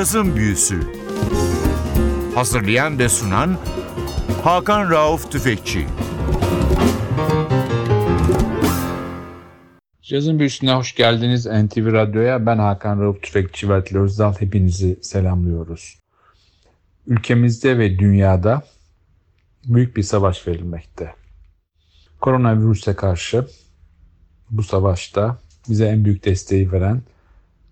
Cazın Büyüsü Hazırlayan ve sunan Hakan Rauf Tüfekçi Cazın Büyüsü'ne hoş geldiniz NTV Radyo'ya. Ben Hakan Rauf Tüfekçi ve Atli Özdal. Hepinizi selamlıyoruz. Ülkemizde ve dünyada büyük bir savaş verilmekte. Koronavirüse karşı bu savaşta bize en büyük desteği veren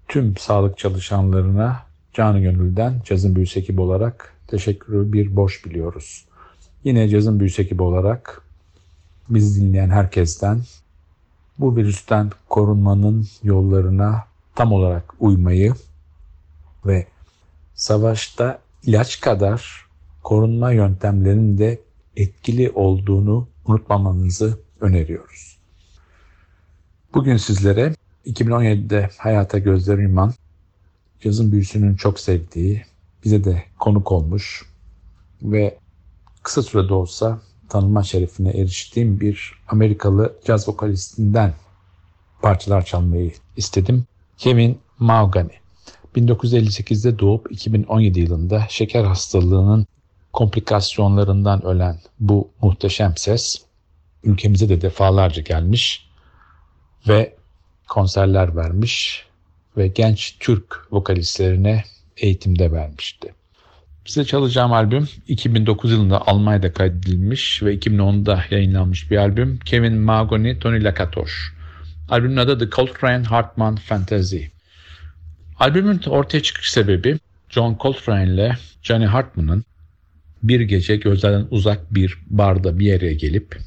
tüm sağlık çalışanlarına canı gönülden Cazın Büyüsü ekibi olarak teşekkürü bir borç biliyoruz. Yine Cazın Büyüsü ekibi olarak bizi dinleyen herkesten bu virüsten korunmanın yollarına tam olarak uymayı ve savaşta ilaç kadar korunma yöntemlerinin de etkili olduğunu unutmamanızı öneriyoruz. Bugün sizlere 2017'de hayata gözleri yuman, cazın büyüsünün çok sevdiği, bize de konuk olmuş ve kısa sürede olsa tanınma şerefine eriştiğim bir Amerikalı caz vokalistinden parçalar çalmayı istedim. Kevin Mahogany. 1958'de doğup 2017 yılında şeker hastalığının komplikasyonlarından ölen bu muhteşem ses ülkemize de defalarca gelmiş ve konserler vermiş ve genç Türk vokalistlerine eğitimde vermişti. Size çalacağım albüm 2009 yılında Almanya'da kaydedilmiş ve 2010'da yayınlanmış bir albüm. Kevin Mahogany, Tony Lakatosh. Albümün adı The Coltrane Hartman Fantasy. Albümün ortaya çıkış sebebi John Coltrane ile Johnny Hartman'ın bir gece gözlerden uzak bir barda bir yere gelip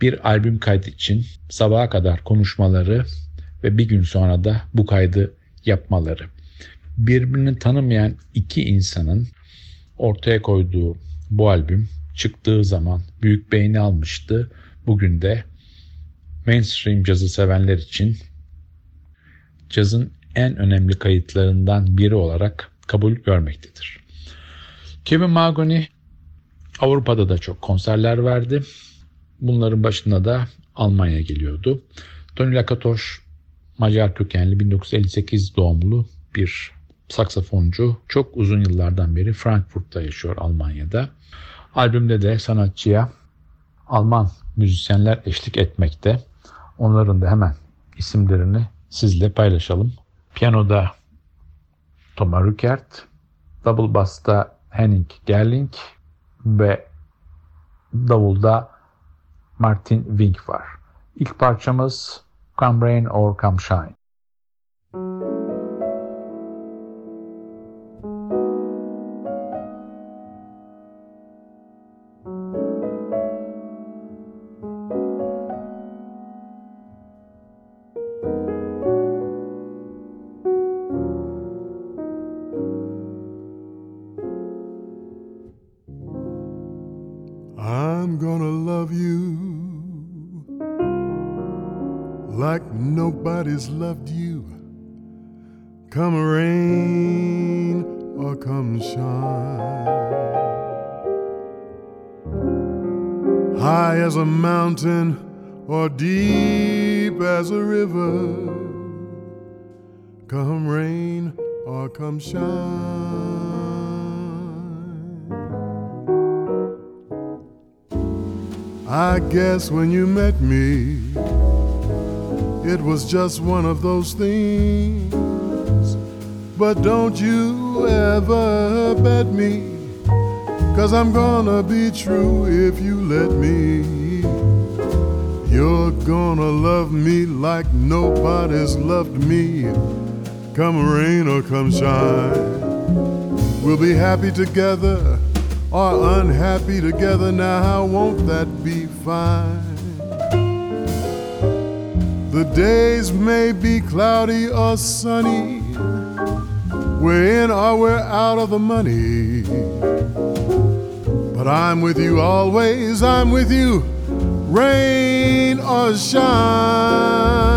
bir albüm kaydı için sabaha kadar konuşmaları ve bir gün sonra da bu kaydı yapmaları. Birbirini tanımayan iki insanın ortaya koyduğu bu albüm çıktığı zaman büyük beğeni almıştı. Bugün de mainstream cazı sevenler için cazın en önemli kayıtlarından biri olarak kabul görmektedir. Kevin Mahogany Avrupa'da da çok konserler verdi. Bunların başında da Almanya geliyordu. Tony Lakatosh Macar kökenli 1958 doğumlu bir saksafoncu. Çok uzun yıllardan beri Frankfurt'ta yaşıyor Almanya'da. Albümde de sanatçıya Alman müzisyenler eşlik etmekte. Onların da hemen isimlerini sizle paylaşalım. Piyanoda Thomas Rückert, double bass'ta Henning Gerling ve davulda Martin Wink var. İlk parçamız Come Rain or Come Shine. Nobody's loved you. Come rain or come shine. High as a mountain or deep as a river. Come rain or come shine. I guess when you met me, it was just one of those things. But don't you ever bet me, cause I'm gonna be true if you let me. You're gonna love me like nobody's loved me. Come rain or come shine, we'll be happy together or unhappy together now, won't that be fine? The days may be cloudy or sunny, we're in or we're out of the money. But I'm with you always, I'm with you, rain or shine.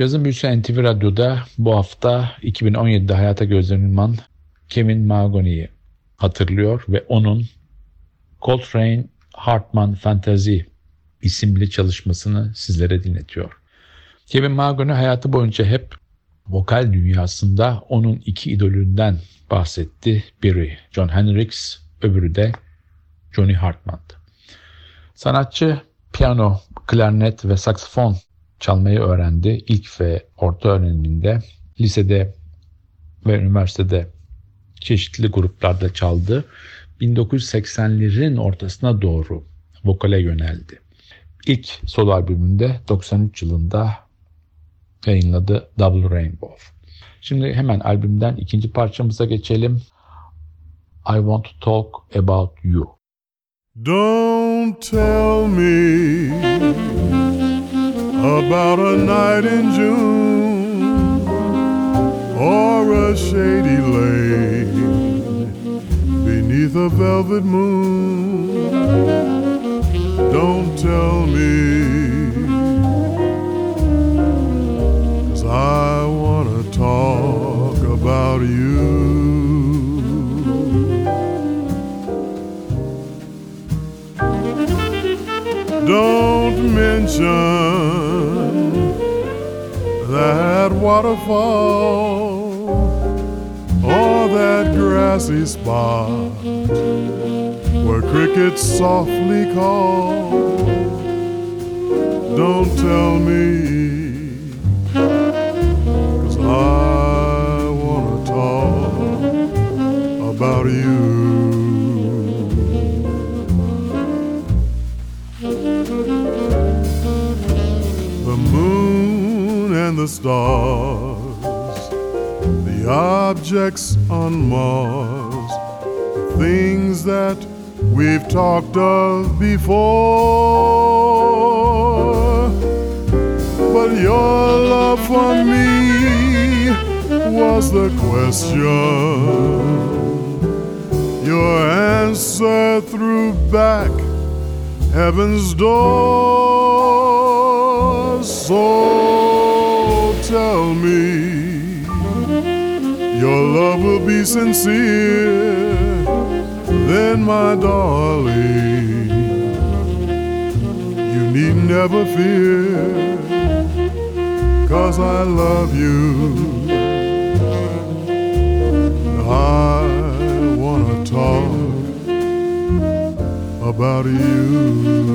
Cazın Büyüsü NTV Radyo'da bu hafta 2017'de hayata gözlenilen Kevin Mahoney'i hatırlıyor ve onun Coltrane Hartman Fantasy isimli çalışmasını sizlere dinletiyor. Kevin Mahoney hayatı boyunca hep vokal dünyasında onun iki idolünden bahsetti. Biri John Hendricks, öbürü de Johnny Hartman'dı. Sanatçı piyano, klarnet ve saksafon çalmayı öğrendi. İlk ve orta öğreniminde lisede ve üniversitede çeşitli gruplarda çaldı. 1980'lerin ortasına doğru vokale yöneldi. İlk solo albümünde 93 yılında yayınladı Double Rainbow. Şimdi hemen albümden ikinci parçamıza geçelim. I Want to Talk About You. Don't tell me about a night in June or a shady lane beneath a velvet moon. Don't tell me, we've talked of before. But your love for me was the question. Your answer threw back heaven's door. So tell me your love will be sincere, then, my darling, you need never fear, cause I love you. I wanna talk about you.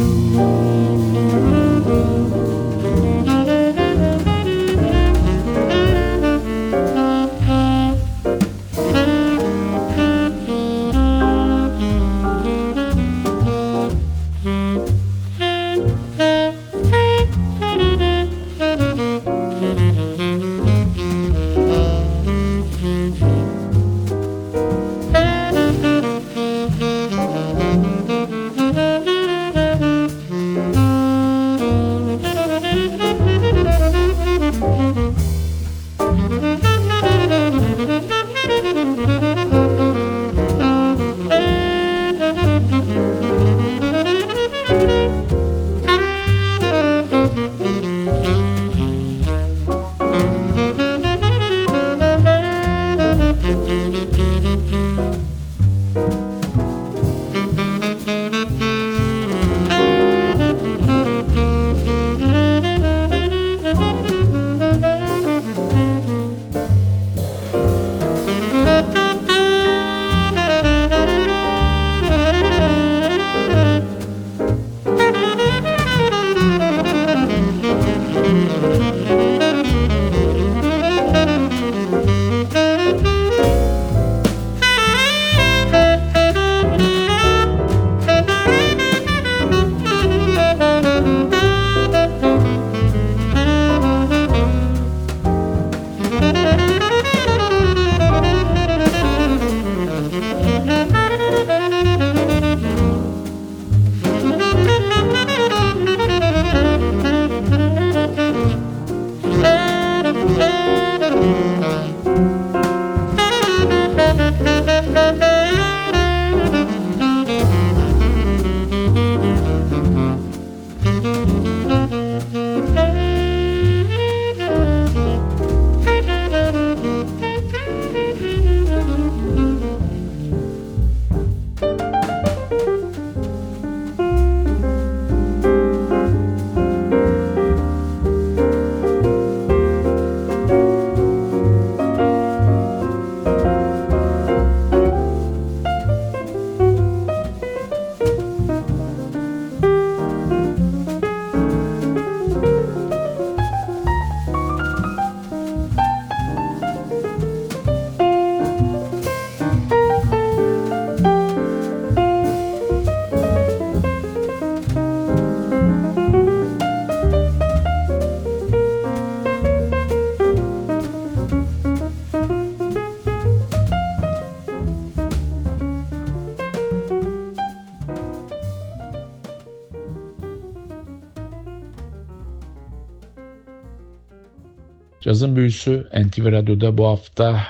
Cazın büyüsü NTV Radyo'da bu hafta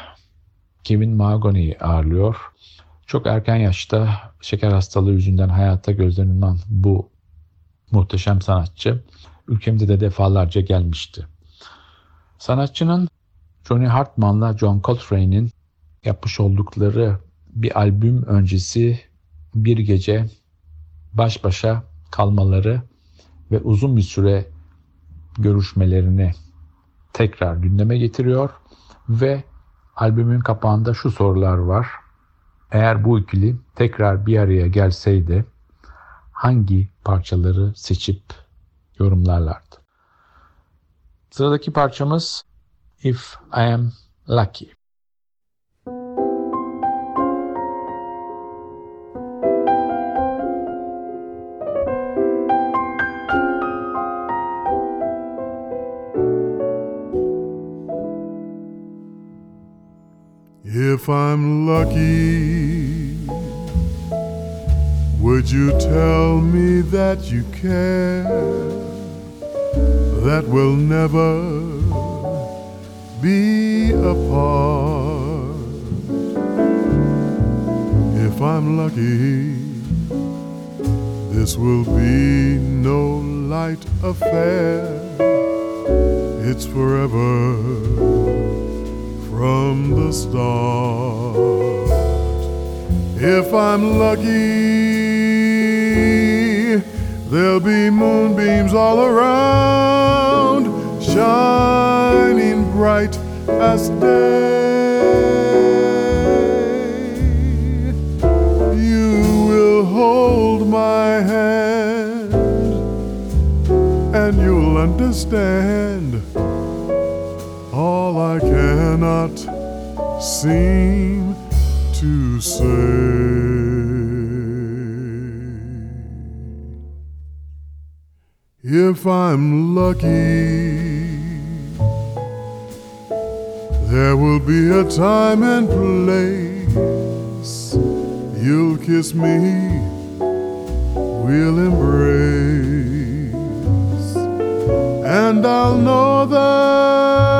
Kevin Mahogany'yi ağırlıyor. Çok erken yaşta şeker hastalığı yüzünden hayata gözden yuman bu muhteşem sanatçı ülkemize de defalarca gelmişti. Sanatçının Johnny Hartman'la John Coltrane'in yapmış oldukları bir albüm öncesi bir gece baş başa kalmaları ve uzun bir süre görüşmelerini tekrar gündeme getiriyor ve albümün kapağında şu sorular var. Eğer bu ikili tekrar bir araya gelseydi hangi parçaları seçip yorumlarlardı? Sıradaki parçamız If I Am Lucky. If I'm lucky, would you tell me that you care? That we'll never be apart. If I'm lucky, this will be no light affair. It's forever from the start. If I'm lucky, there'll be moonbeams all around, shining bright as day. You will hold my hand, and you'll understand seem to say. If I'm lucky, there will be a time and place. You'll kiss me, we'll embrace, and I'll know that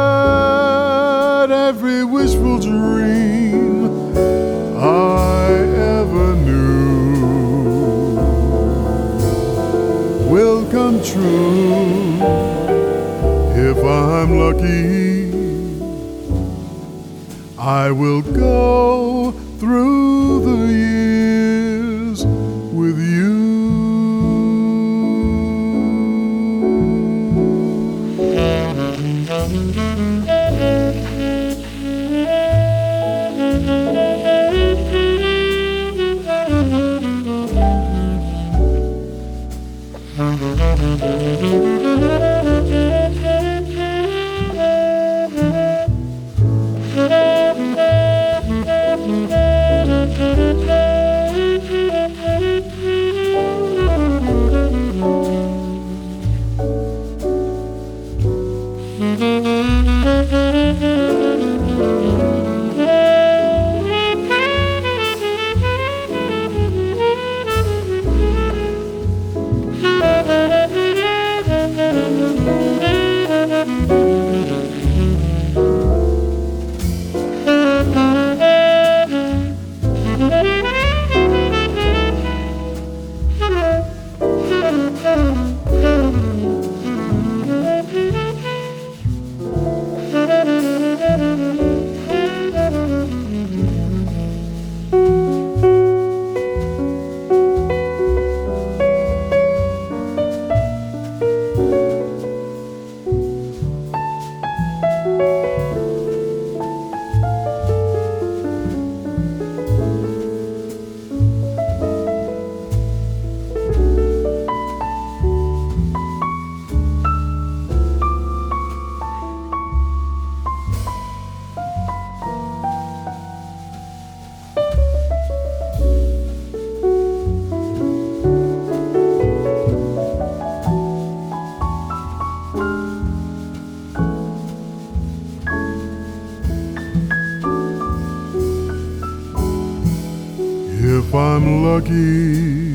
Lucky,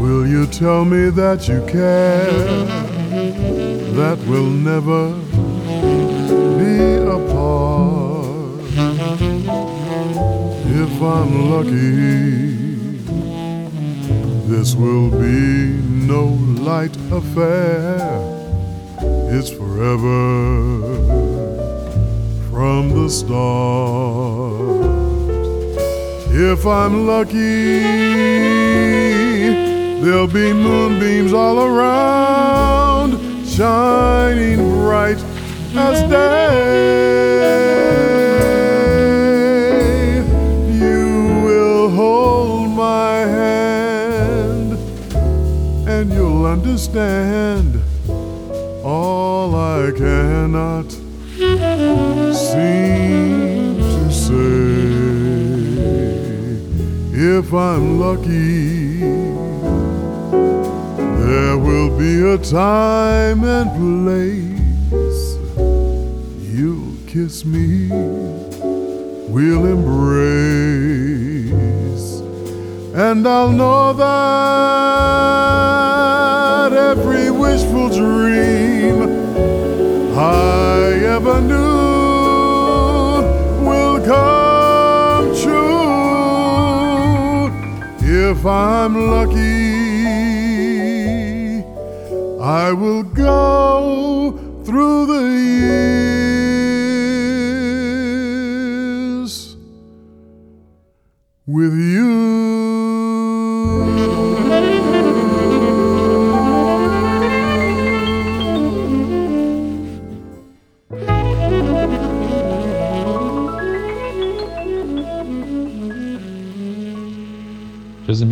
will you tell me that you care? that we'll never be apart. If I'm lucky, this will be no light affair. It's forever from the start. If I'm lucky, there'll be moonbeams all around, shining bright as day. You will hold my hand, and you'll understand all I cannot seem If I'm lucky, there will be a time and place. You'll kiss me, we'll embrace, and I'll know that every wishful dream I ever knew if I'm lucky. I will go through the years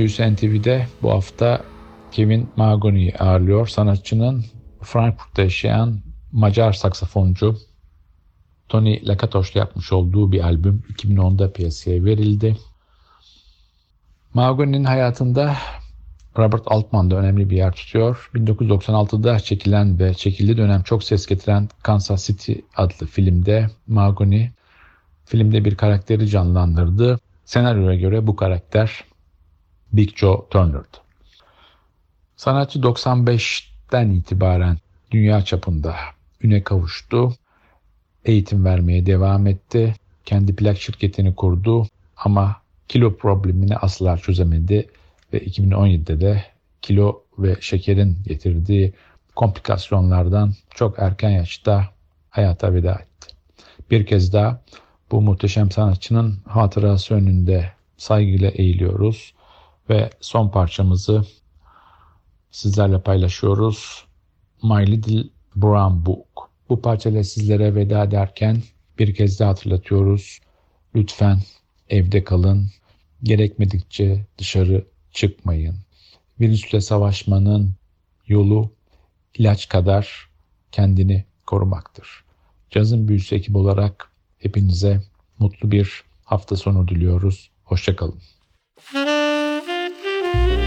Büyüsü NTV'de bu hafta Kevin Mahagony'yi ağırlıyor. Sanatçının Frankfurt'ta yaşayan Macar saksafoncu Tony Lakatoş'la yapmış olduğu bir albüm 2010'da piyasaya verildi. Mahagony'nin hayatında Robert Altman da önemli bir yer tutuyor. 1996'da çekilen ve çekildiği dönem çok ses getiren Kansas City adlı filmde Mahagony filmde bir karakteri canlandırdı. Senaryoya göre bu karakter Big Joe Turner'dı. Sanatçı 95'ten itibaren dünya çapında üne kavuştu. Eğitim vermeye devam etti. Kendi plak şirketini kurdu ama kilo problemini asla çözemedi ve 2017'de de kilo ve şekerin getirdiği komplikasyonlardan çok erken yaşta hayata veda etti. Bir kez daha bu muhteşem sanatçının hatırası önünde saygıyla eğiliyoruz ve son parçamızı sizlerle paylaşıyoruz. My Little Brown Book. Bu parçayla sizlere veda ederken bir kez daha hatırlatıyoruz. Lütfen evde kalın. Gerekmedikçe dışarı çıkmayın. Virüsle savaşmanın yolu ilaç kadar kendini korumaktır. Cazın Büyüsü ekip olarak hepinize mutlu bir hafta sonu diliyoruz. Hoşçakalın. With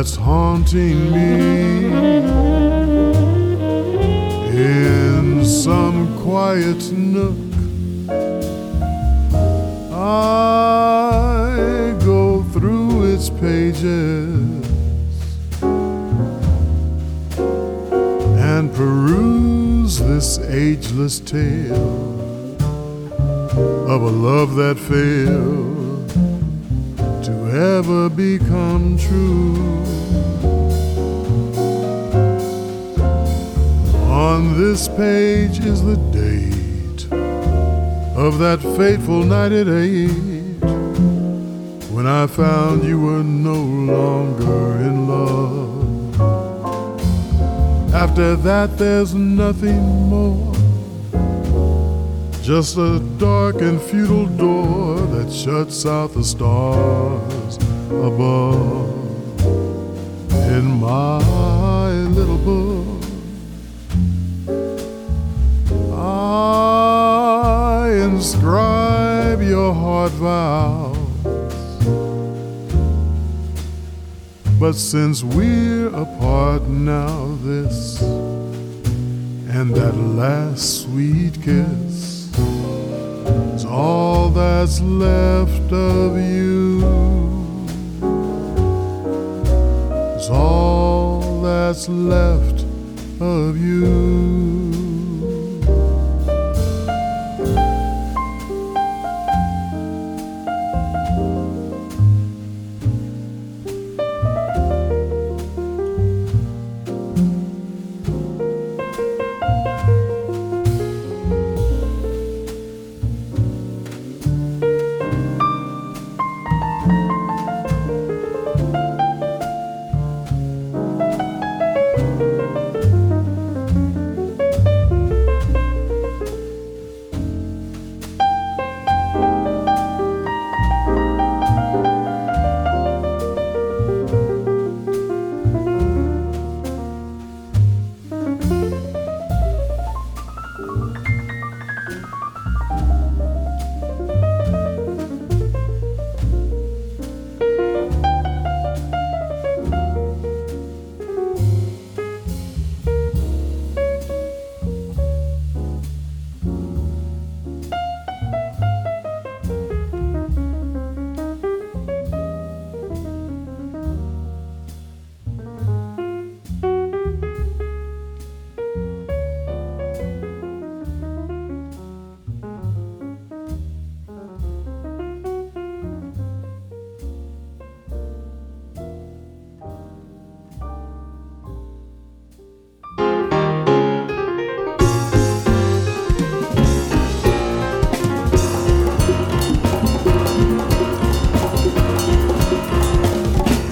that's haunting me in some quiet nook. I go through its pages and peruse this ageless tale of a love that failed ever become true. On this page is the date of that fateful night at eight when I found you were no longer in love. After that, there's nothing more, just a dark and futile door that shuts out the stars above. In my little book. I inscribe your heart vows. But since we're apart now, this and that last sweet kiss is all that's left of you. Is all that's left of you.